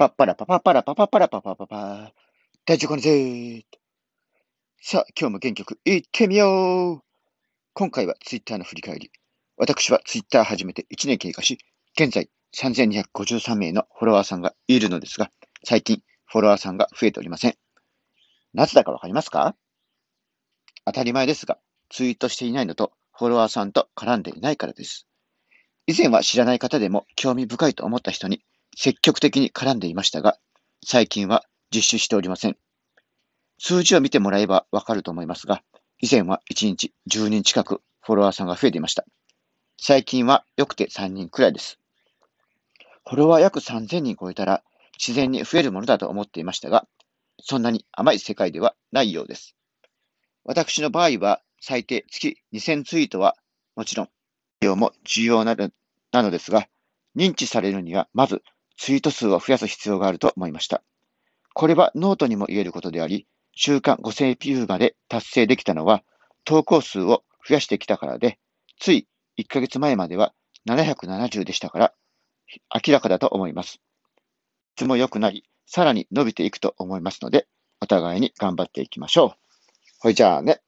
パッパラパパパラパパパラパパパパ。大丈夫かなぜーさあ、今日も元気よく行ってみよう今回はツイッターの振り返り。私はツイッター始めて1年経過し、現在3253名のフォロワーさんがいるのですが、最近フォロワーさんが増えておりません。なぜだかわかりますか？当たり前ですが、ツイートしていないのと、フォロワーさんと絡んでいないからです。以前は知らない方でも興味深いと思った人に積極的に絡んでいましたが、最近は実施しておりません。数字を見てもらえばわかると思いますが、以前は1日10人近くフォロワーさんが増えていました。最近はよくて3人くらいです。フォロワー約3000人超えたら自然に増えるものだと思っていましたが、そんなに甘い世界ではないようです。私の場合は最低月2000ツイートはもちろん、量も重要なのですが、認知されるにはまずツイート数を増やす必要があると思いました。これはノートにも言えることであり、週間5000ビューまで達成できたのは投稿数を増やしてきたからで、つい1ヶ月前までは770でしたから、明らかだと思います。質も良くなり、さらに伸びていくと思いますので、お互いに頑張っていきましょう。ほいじゃあね。